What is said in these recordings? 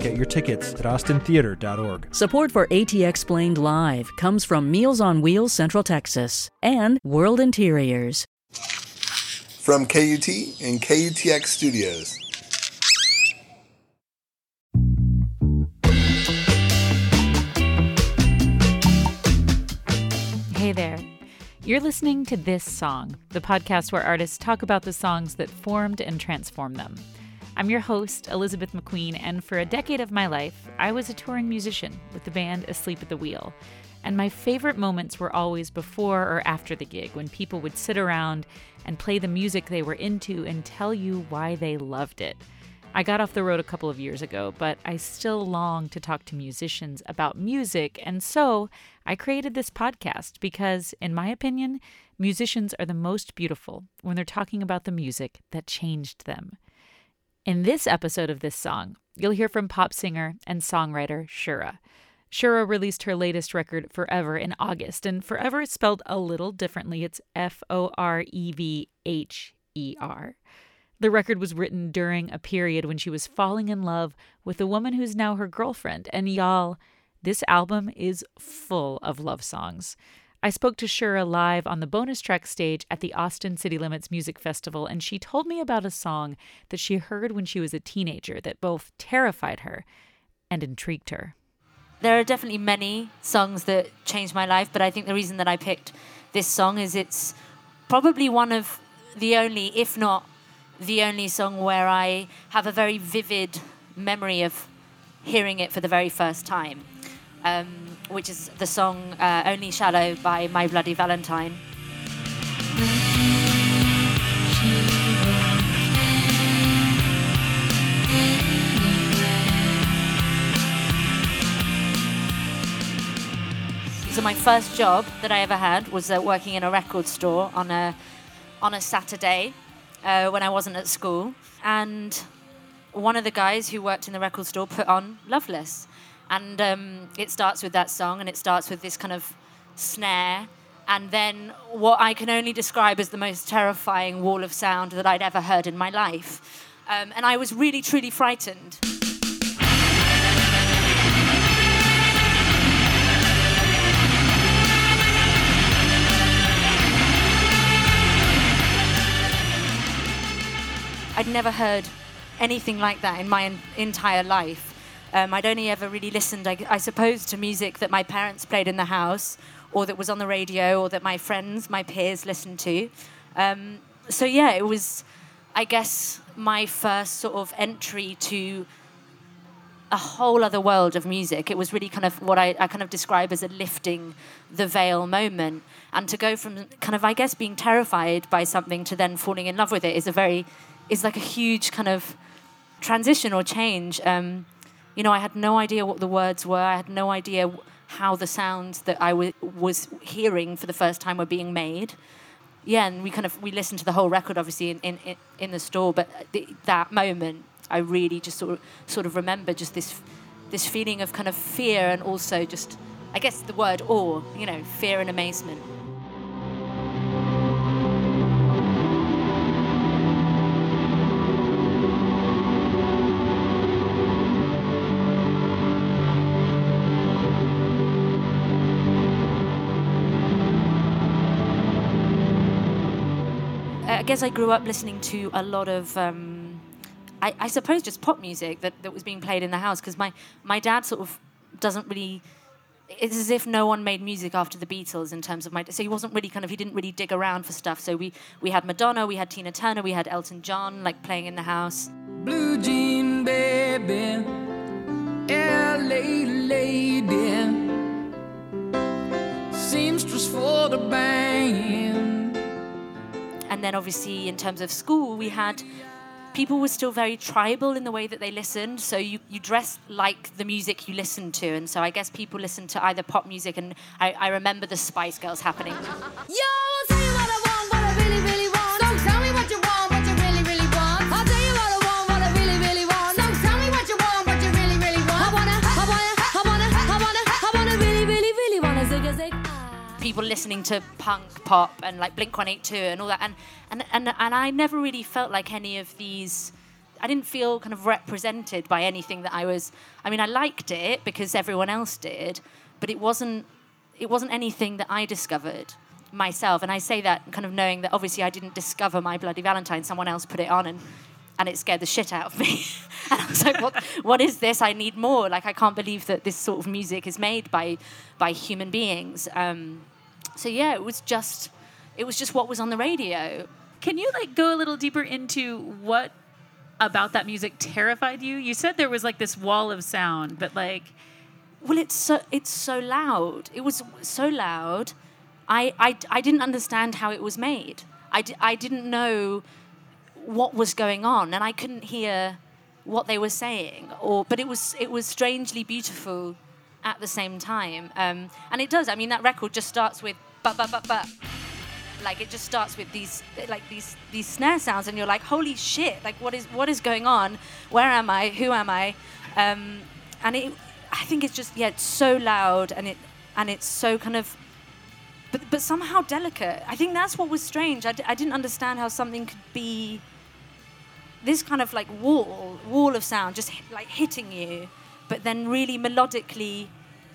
Get your tickets at austintheater.org. Support for ATXplained Live comes from Meals on Wheels Central Texas and World Interiors. From KUT and KUTX Studios. Hey there. You're listening to This Song, the podcast where artists talk about the songs that formed and transformed them. I'm your host, Elizabeth McQueen, and for a decade of my life, I was a touring musician with the band Asleep at the Wheel. And my favorite moments were always before or after the gig when people would sit around and play the music they were into and tell you why they loved it. I got off the road a couple of years ago, but I still long to talk to musicians about music, and so I created this podcast because, in my opinion, musicians are the most beautiful when they're talking about the music that changed them. In this episode of this song, you'll hear from pop singer and songwriter Shura. Shura released her latest record, Forever, in August, and Forever is spelled a little differently. It's F O R E V H E R. The record was written during a period when she was falling in love with a woman who's now her girlfriend. And y'all, this album is full of love songs. I spoke to Shura live on the bonus track stage at the Austin City Limits Music Festival, and she told me about a song that she heard when she was a teenager that both terrified her and intrigued her. There are definitely many songs that changed my life, but I think the reason that I picked this song is it's probably one of the only, if not the only song where I have a very vivid memory of hearing it for the very first time, um, which is the song uh, Only Shallow by My Bloody Valentine. So my first job that I ever had was uh, working in a record store on a on a Saturday uh, when I wasn't at school, and one of the guys who worked in the record store put on Loveless, and um, it starts with that song, and it starts with this kind of snare, and then what I can only describe as the most terrifying wall of sound that I'd ever heard in my life, um, and I was really truly frightened. I'd never heard anything like that in my entire life. Um, I'd only ever really listened, I, I, suppose, to music that my parents played in the house, or that was on the radio, or that my friends, my peers listened to. Um, so yeah, it was, I guess, my first sort of entry to a whole other world of music. It was really kind of what I, I kind of describe as a lifting the veil moment. And to go from kind of, I guess, being terrified by something to then falling in love with it is a very is like a huge kind of transition or change. Um, you know, I had no idea what the words were. I had no idea how the sounds that I w- was hearing for the first time were being made. Yeah, and we kind of we listened to the whole record, obviously, in in, in the store. But that moment, I really just sort of sort of remember just this this feeling of kind of fear and also just, I guess, the word awe. You know, fear and amazement. Guess I grew up listening to a lot of, um, I, I, suppose, just pop music that, that was being played in the house because my, my dad sort of doesn't really. It's as if no one made music after the Beatles in terms of my. So he wasn't really kind of. He didn't really dig around for stuff. So we we had Madonna, we had Tina Turner, we had Elton John, like playing in the house. Blue jean baby, LA lady, seamstress for the band. And then, obviously, in terms of school, we had people were still very tribal in the way that they listened. So you, you dressed like the music you listened to. And so I guess people listened to either pop music, and I, I remember the Spice Girls happening. Yo, people listening to punk pop and like Blink 182 and all that. And, and, and, and I never really felt like any of these. I didn't feel kind of represented by anything that I was. I mean, I liked it because everyone else did, but it wasn't. It wasn't anything that I discovered myself. And I say that kind of knowing that obviously I didn't discover my Bloody Valentine. Someone else put it on and and it scared the shit out of me. and I was like, what, what is this? I need more. Like, I can't believe that this sort of music is made by, by human beings. Um, so yeah, it was just, it was just what was on the radio. Can you like go a little deeper into what about that music terrified you? You said there was like this wall of sound, but like Well, it's so, it's so loud. It was so loud. I, I, I didn't understand how it was made. I, d- I didn't know what was going on, and I couldn't hear what they were saying. Or, but it was it was strangely beautiful at the same time. Um, and it does. I mean, that record just starts with Like it just starts with these like these these snare sounds, and you're like, holy shit! Like what is what is going on? Where am I? Who am I? Um, and it, I think it's just yeah, it's so loud, and it and it's so kind of but, but somehow delicate. I think that's what was strange. I d- I didn't understand how something could be this kind of like wall, wall of sound, just like hitting you, but then really melodically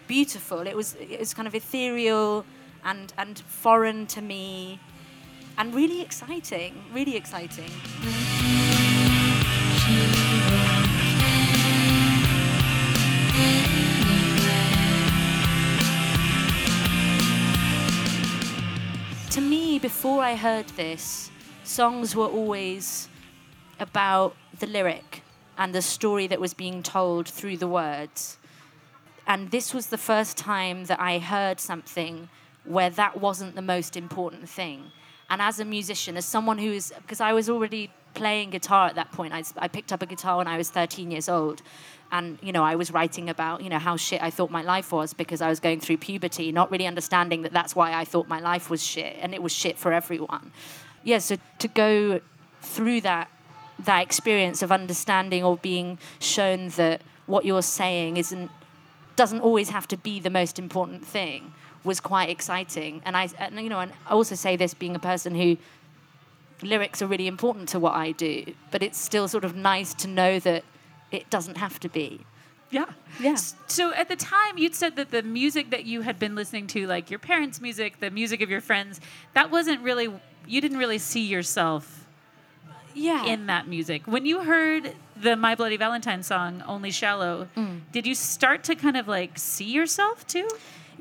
beautiful. It was it was kind of ethereal and and foreign to me, and really exciting, really exciting. to me, before I heard this, songs were always about the lyric and the story that was being told through the words. And this was the first time that I heard something where that wasn't the most important thing. And as a musician, as someone who is, because I was already playing guitar at that point, I, I picked up a guitar when I was 13 years old. And, you know, I was writing about, you know, how shit I thought my life was because I was going through puberty, not really understanding that that's why I thought my life was shit. And it was shit for everyone. Yeah, so to go through that that experience of understanding or being shown that what you're saying isn't doesn't always have to be the most important thing was quite exciting and i and, you know and i also say this being a person who lyrics are really important to what i do but it's still sort of nice to know that it doesn't have to be Yeah. Yeah. So at the time, you'd said that the music that you had been listening to, like your parents' music, the music of your friends, that wasn't really, you didn't really see yourself yeah in that music. When you heard the My Bloody Valentine song, Only Shallow, Mm. did you start to kind of like see yourself too?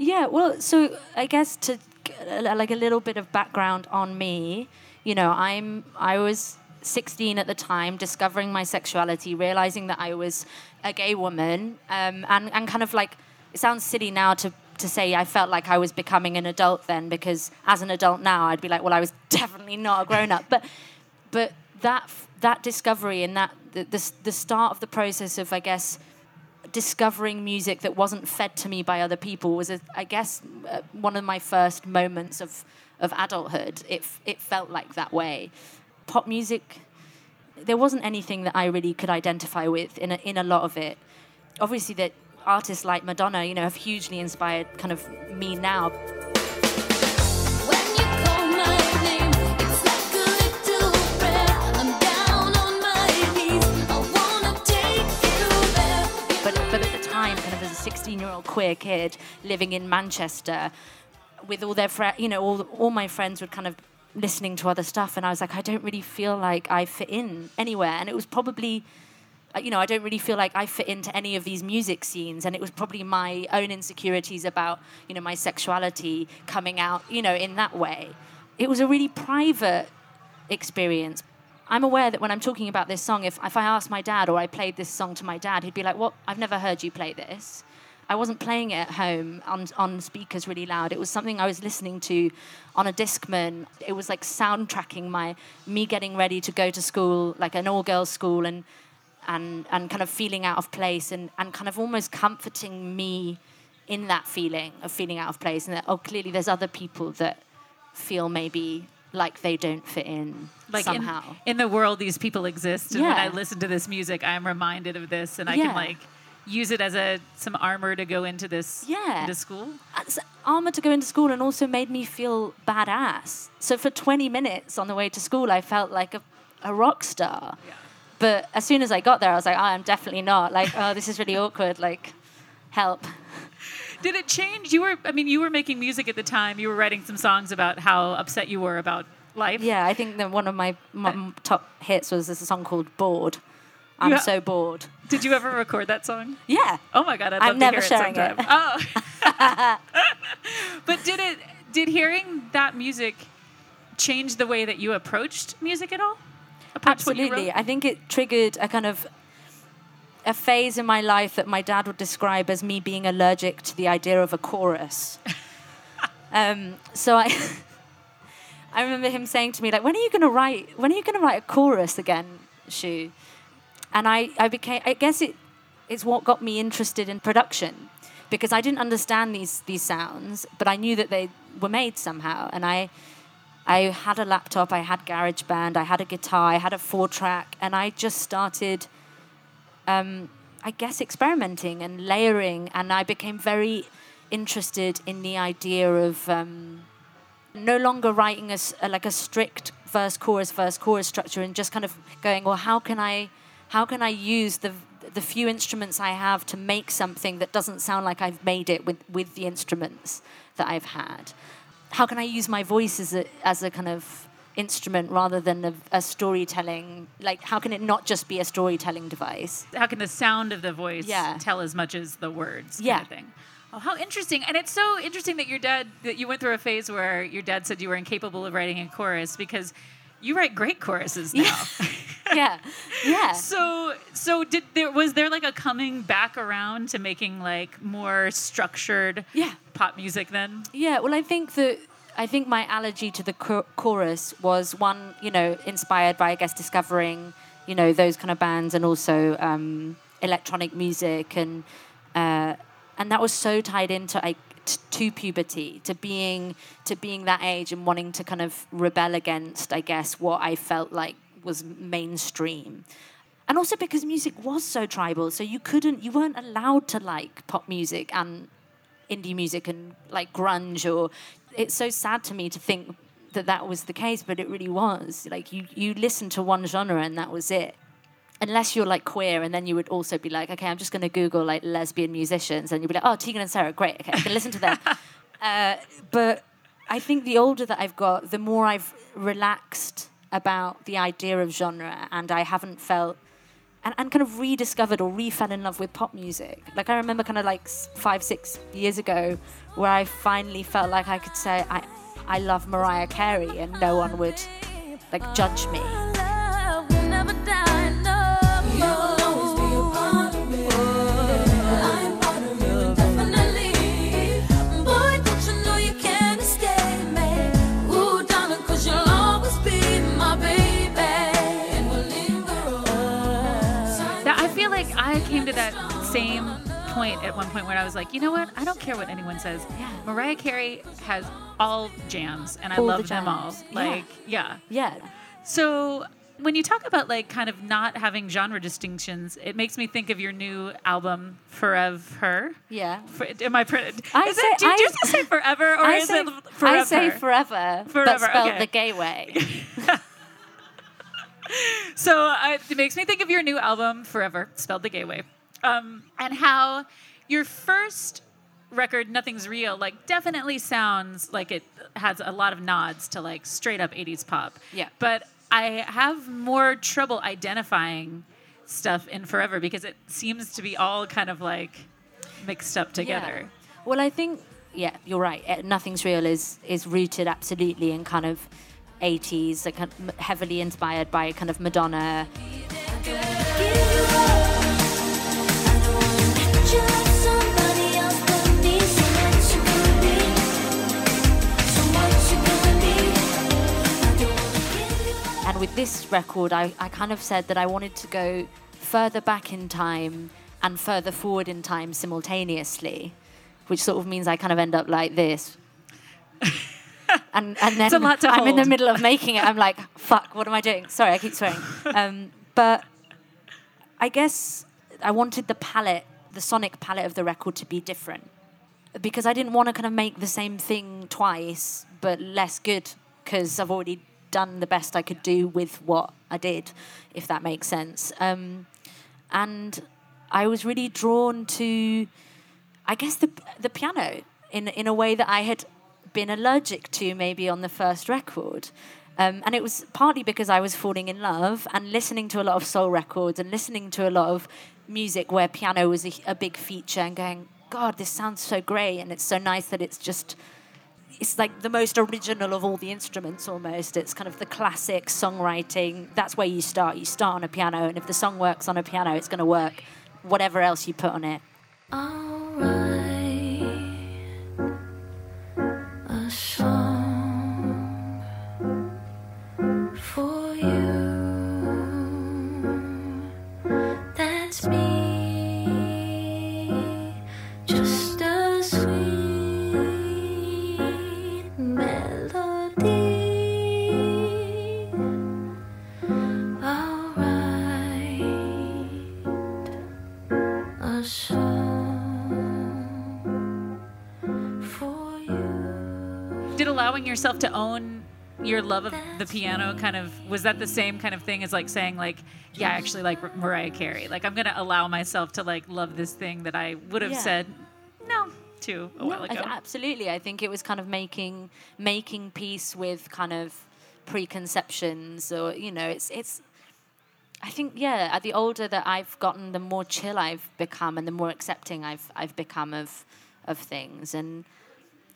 Yeah, well, so I guess to uh, like a little bit of background on me, you know, I'm I was 16 at the time, discovering my sexuality, realizing that I was a gay woman, um, and and kind of like it sounds silly now to to say I felt like I was becoming an adult then because as an adult now I'd be like, well, I was definitely not a grown up, but but that that discovery and that the, the the start of the process of I guess discovering music that wasn't fed to me by other people was, a, I guess, uh, one of my first moments of, of adulthood. It, it felt like that way. Pop music, there wasn't anything that I really could identify with in a, in a lot of it. Obviously, that artists like Madonna, you know, have hugely inspired kind of me now. 16 year old queer kid living in Manchester, with all their friends, you know, all all my friends would kind of listening to other stuff, and I was like, I don't really feel like I fit in anywhere, and it was probably. uh, You know, I don't really feel like I fit into any of these music scenes, and it was probably my own insecurities about, you know, my sexuality coming out, you know, in that way. It was a really private experience. I'm aware that when I'm talking about this song, if, if I asked my dad or I played this song to my dad, he'd be like, What? I've never heard you play this. I wasn't playing it at home on, on speakers really loud. It was something I was listening to on a Discman. It was like soundtracking my me getting ready to go to school, like an all girls school, and, and, and kind of feeling out of place and, and kind of almost comforting me in that feeling of feeling out of place. And that, oh, clearly there's other people that feel maybe like they don't fit in Like somehow. In, the world, these people exist, and when I listen to this music, I'm reminded of this, and I Yeah. can like use it as a some armor to go into this Yeah. into school? Uh, it's armor to go into school and also made me feel badass. So for 20 minutes on the way to school, I felt like a, a rock star. But as soon as I got there, I was like, oh, I'm definitely not. Like, oh, this is really awkward. Like, help. Did it change? You were I mean, you were making music at the time. You were writing some songs about how upset you were about life. Yeah, I think that one of my, my uh, top hits was this song called Bored. I'm Yeah. so bored. Did you ever record that song? Yeah. Oh my god, I'd I'm love never to hear sharing it it. Oh. but did it did hearing that music change the way that you approached music at all? Absolutely. I think it triggered a kind of a phase in my life that my dad would describe as me being allergic to the idea of a chorus. um, so I I remember him saying to me like when are you going to write when are you going to write a chorus again, Shu? And I I became I guess it it's what got me interested in production. Because I didn't understand these these sounds, but I knew that they were made somehow. And I I had a laptop, I had GarageBand, I had a guitar, I had a four track, and I just started, um, I guess, experimenting and layering, and I became very interested in the idea of um, no longer writing a, like a strict verse chorus verse chorus structure, and just kind of going, well, how can I, how can I use the the few instruments I have to make something that doesn't sound like I've made it with with the instruments that I've had how can I use my voice as a as a kind of instrument rather than a, a storytelling? Like, how can it not just be a storytelling device? How can the sound of the voice Yeah. tell as much as the words? kind Yeah. of thing. Oh, how interesting! And it's so interesting that your dad that you went through a phase where your dad said you were incapable of writing a chorus because you write great choruses now. yeah, yeah. So, so did there was there like a coming back around to making like more structured Yeah. pop music then? Yeah, well, I think that I think my allergy to the cho- chorus was one, you know, inspired by I guess discovering, you know, those kind of bands and also um, electronic music and uh, and that was so tied into like to puberty, to being to being that age and wanting to kind of rebel against, I guess, what I felt like was mainstream. And also because music was so tribal, so you couldn't, you weren't allowed to like pop music and indie music and like grunge or it's so sad to me to think that that was the case but it really was like you you listened to one genre and that was it unless you're like queer and then you would also be like okay i'm just going to google like lesbian musicians and you'd be like oh tegan and sara great okay i can listen to them uh, but i think the older that i've got the more i've relaxed about the idea of genre and i haven't felt and, and kind of rediscovered or re-fell in love with pop music. Like I remember kind of like five, six years ago where I finally felt like I could say I, I love Mariah Carey and no one would like judge me. Same point at one point where I was like, you know what? I don't care what anyone says. Yeah. Mariah Carey has all jams, and I All the love them all. jams. Yeah. Like, yeah. Yeah. So when you talk about like kind of not having genre distinctions, it makes me think of your new album, Forever. Yeah. For, am I? Pr- is I it? do you I- just say forever, or I is say, it forever? I say forever, but spelled okay. the gay way. So uh, it makes me think of your new album, Forever, spelled the gay way, um, and how your first record, Nothing's Real, like definitely sounds like it has a lot of nods to like straight up 80s pop. Yeah. But I have more trouble identifying stuff in Forever because it seems to be all kind of like mixed up together. Yeah. Well, I think yeah, you're right. Uh, Nothing's real is is rooted absolutely in kind of 80s, like heavily inspired by kind of Madonna. With this record, I, I kind of said that I wanted to go further back in time and further forward in time simultaneously, which sort of means I kind of end up like this. and and then a lot to I'm in the middle of making it. I'm like, fuck, what am I doing? Sorry, I keep swearing. Um, but I guess I wanted the palette, the sonic palette of the record to be different because I didn't want to kind of make the same thing twice but less good because I've already done the best I could do with what I did, if that makes sense. Um, and I was really drawn to, I guess, the the piano in in a way that I had been allergic to maybe on the first record. Um, and it was partly because I was falling in love and listening to a lot of soul records and listening to a lot of music where piano was a, a big feature and going, God, this sounds so great. And it's so nice that it's just, it's like the most original of all the instruments almost. It's kind of the classic songwriting. That's where you start. You start on a piano. And if the song works on a piano, it's going to work whatever else you put on it. a allowing yourself to own your love of the piano kind of was that the same kind of thing as like saying like yeah I actually like Mariah Carey like I'm gonna allow myself to like love this thing that I would have Yeah. said no to a while No, I- ago absolutely. I think it was kind of making making peace with kind of preconceptions, or you know, it's it's. I think yeah. The older that I've gotten, the more chill I've become, and the more accepting I've I've become of of things, and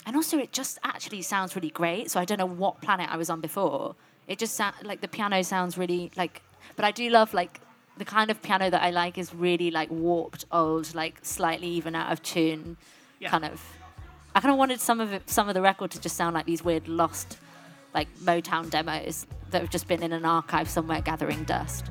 and also it just actually sounds really great. So I don't know what planet I was on before. It just sound like the piano sounds really like, but I do love like the kind of piano that I like is really like warped, old, like slightly even out of tune, Yeah. kind of. I kind of wanted some of it, some of the record to just sound like these weird lost, like Motown demos that have just been in an archive somewhere gathering dust.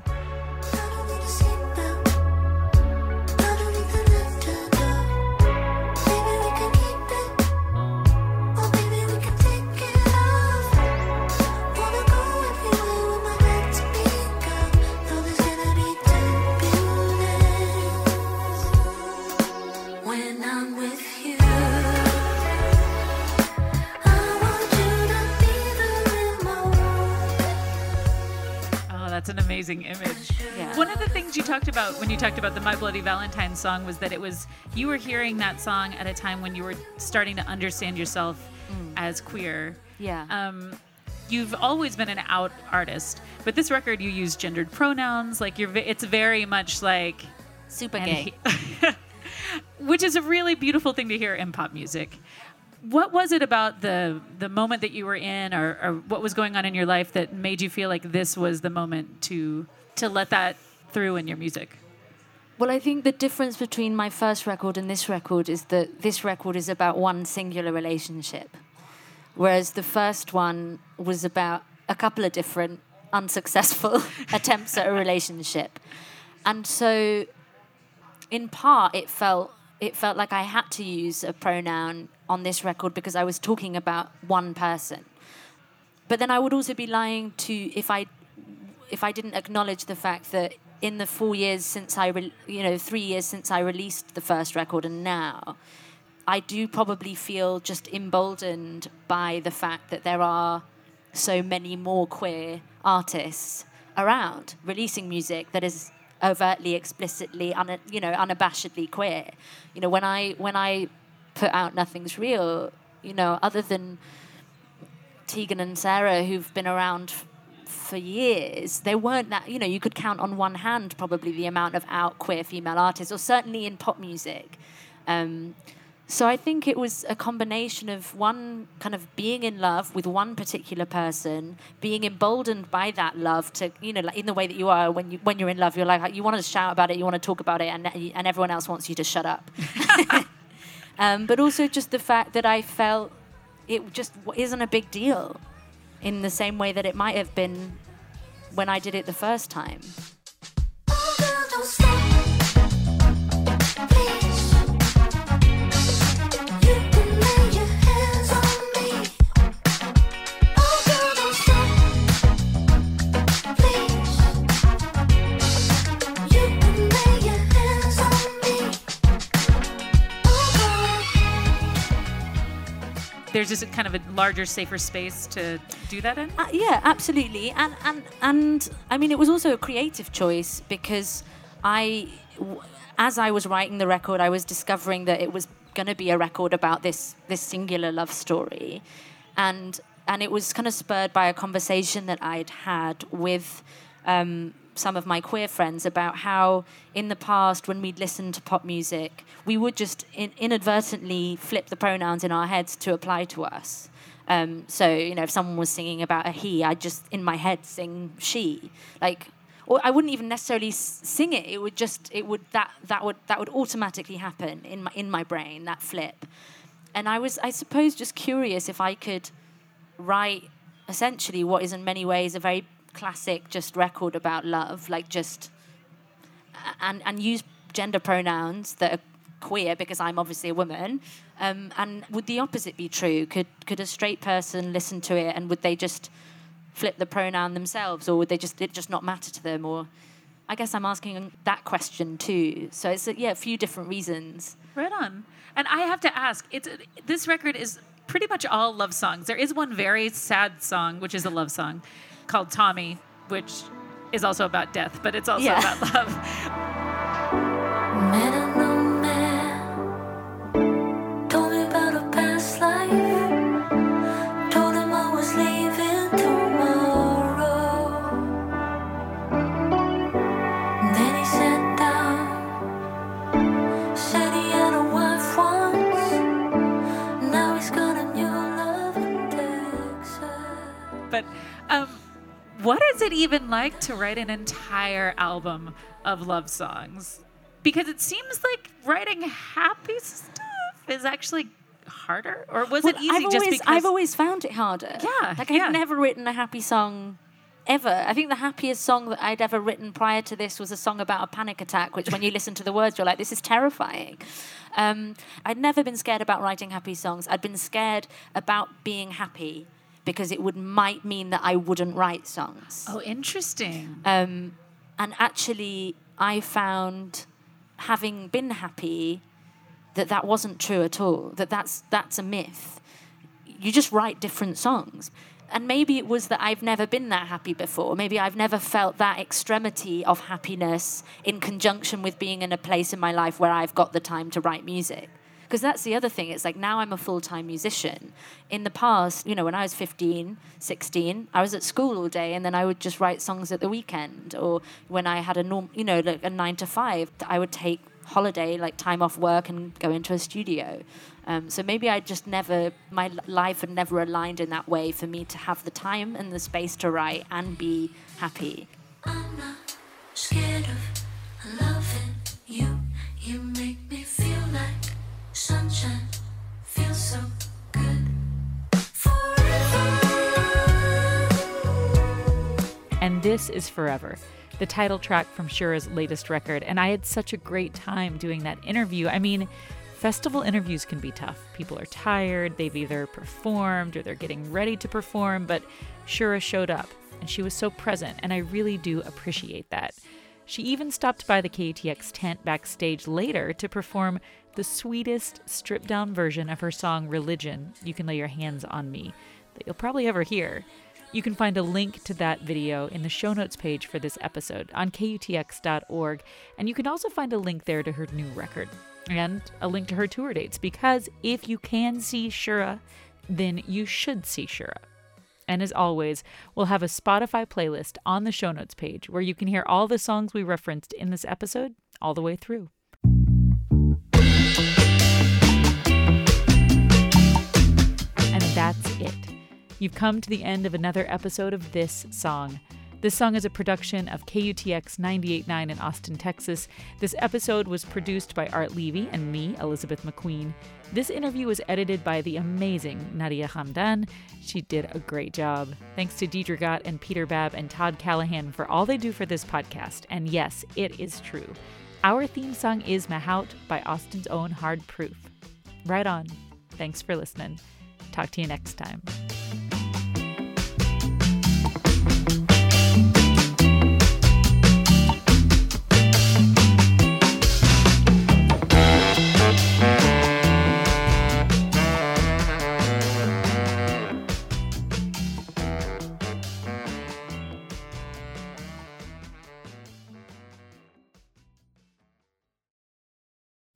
That's an amazing image Yeah. one of the things you talked about when you talked about the My Bloody Valentine song was that it was you were hearing that song at a time when you were starting to understand yourself as queer Yeah. um, you've always been an out artist, but this record you use gendered pronouns. Like you're, it's very much like, Super gay. he- which is a really beautiful thing to hear in pop music. What was it about the the moment that you were in, or, or what was going on in your life that made you feel like this was the moment to to let that through in your music? Well, I think the difference between my first record and this record is that this record is about one singular relationship, whereas the first one was about a couple of different unsuccessful attempts at a relationship. And so, in part, it felt it felt like I had to use a pronoun on this record because I was talking about one person. But then I would also be lying to if I if I didn't acknowledge the fact that in the four years since I, re- you know, three years since I released the first record and now, I do probably feel just emboldened by the fact that there are so many more queer artists around releasing music that is overtly, explicitly, un- you know, unabashedly queer. You know, when I when I put out Nothing's Real, you know, other than Tegan and Sara, who've been around for years, they weren't that, you know, you could count on one hand probably the amount of out queer female artists, or certainly in pop music. Um, so I think it was a combination of one kind of being in love with one particular person, being emboldened by that love to, you know, like in the way that you are when you when you're in love, you're like you want to shout about it, you want to talk about it, and and everyone else wants you to shut up. um, but also just the fact that I felt it just isn't a big deal, in the same way that it might have been when I did it the first time. There's just kind of a larger, safer space to do that in. Uh, yeah, absolutely. And and and I mean, it was also a creative choice because I, as I was writing the record, I was discovering that it was going to be a record about this this singular love story, and and it was kind of spurred by a conversation that I'd had with. Um, some of my queer friends about how in the past when we'd listen to pop music we would just in- inadvertently flip the pronouns in our heads to apply to us. Um, so you know if someone was singing about a he i'd just in my head sing she. Like or i wouldn't even necessarily s- sing it. It would just it would that that would that would automatically happen in my in my brain that flip. And i was i suppose just curious if i could write essentially what is in many ways a very classic just record about love like just and and use gender pronouns that are queer because I'm obviously a woman. Um, and would the opposite be true? Could could a straight person listen to it and would they just flip the pronoun themselves, or would they just it just not matter to them? Or I guess I'm asking that question too. So it's yeah, a few different reasons. Right on. And I have to ask, it's this record is pretty much all love songs. There is one very sad song, which is a love song, called Tommy, which is also about death, but it's also Yeah. about love. Even like to write an entire album of love songs? Because it seems like writing happy stuff is actually harder, or was it Well, easy I've just always, because? I've always found it harder. Yeah, Like. I've never written a happy song ever. I think the happiest song that I'd ever written prior to this was a song about a panic attack, which when you listen to the words, you're like, this is terrifying. Um, I'd never been scared about writing happy songs. I'd been scared about being happy because it would might mean that I wouldn't write songs. oh, interesting. Um, and actually, I found, having been happy, that that wasn't true at all. That that's that's a myth. You just write different songs. And maybe it was that I've never been that happy before. Maybe I've never felt that extremity of happiness in conjunction with being in a place in my life where I've got the time to write music. Because that's the other thing. It's like now I'm a full time musician. In the past, you know, when I was 15, 16, I was at school all day and then I would just write songs at the weekend. Or when I had a norm, you know, like a nine to five, I would take holiday, like time off work and go into a studio. Um, so maybe I just never, my life had never aligned in that way for me to have the time and the space to write and be happy. And this is Forever, the title track from Shura's latest record. And I had such a great time doing that interview. I mean, festival interviews can be tough. People are tired, they've either performed or they're getting ready to perform, but Shura showed up and she was so present, and I really do appreciate that. She even stopped by the KUTX tent backstage later to perform the sweetest stripped down version of her song Religion, You Can Lay Your Hands on Me, that you'll probably ever hear. You can find a link to that video in the show notes page for this episode on kutx.org, and you can also find a link there to her new record and a link to her tour dates because if you can see Shura, then you should see Shura. And as always, we'll have a Spotify playlist on the show notes page where you can hear all the songs we referenced in this episode all the way through. You've come to the end of another episode of This Song. This song is a production of KUTX 98.9 in Austin, Texas. This episode was produced by Art Levy and me, Elizabeth McQueen. This interview was edited by the amazing Nadia Hamdan. She did a great job. Thanks to Deidre Gott and Peter Babb and Todd Callahan for all they do for this podcast. And yes, it is true. Our theme song is Mahout by Austin's own Hard Proof. Right on. Thanks for listening. Talk to you next time.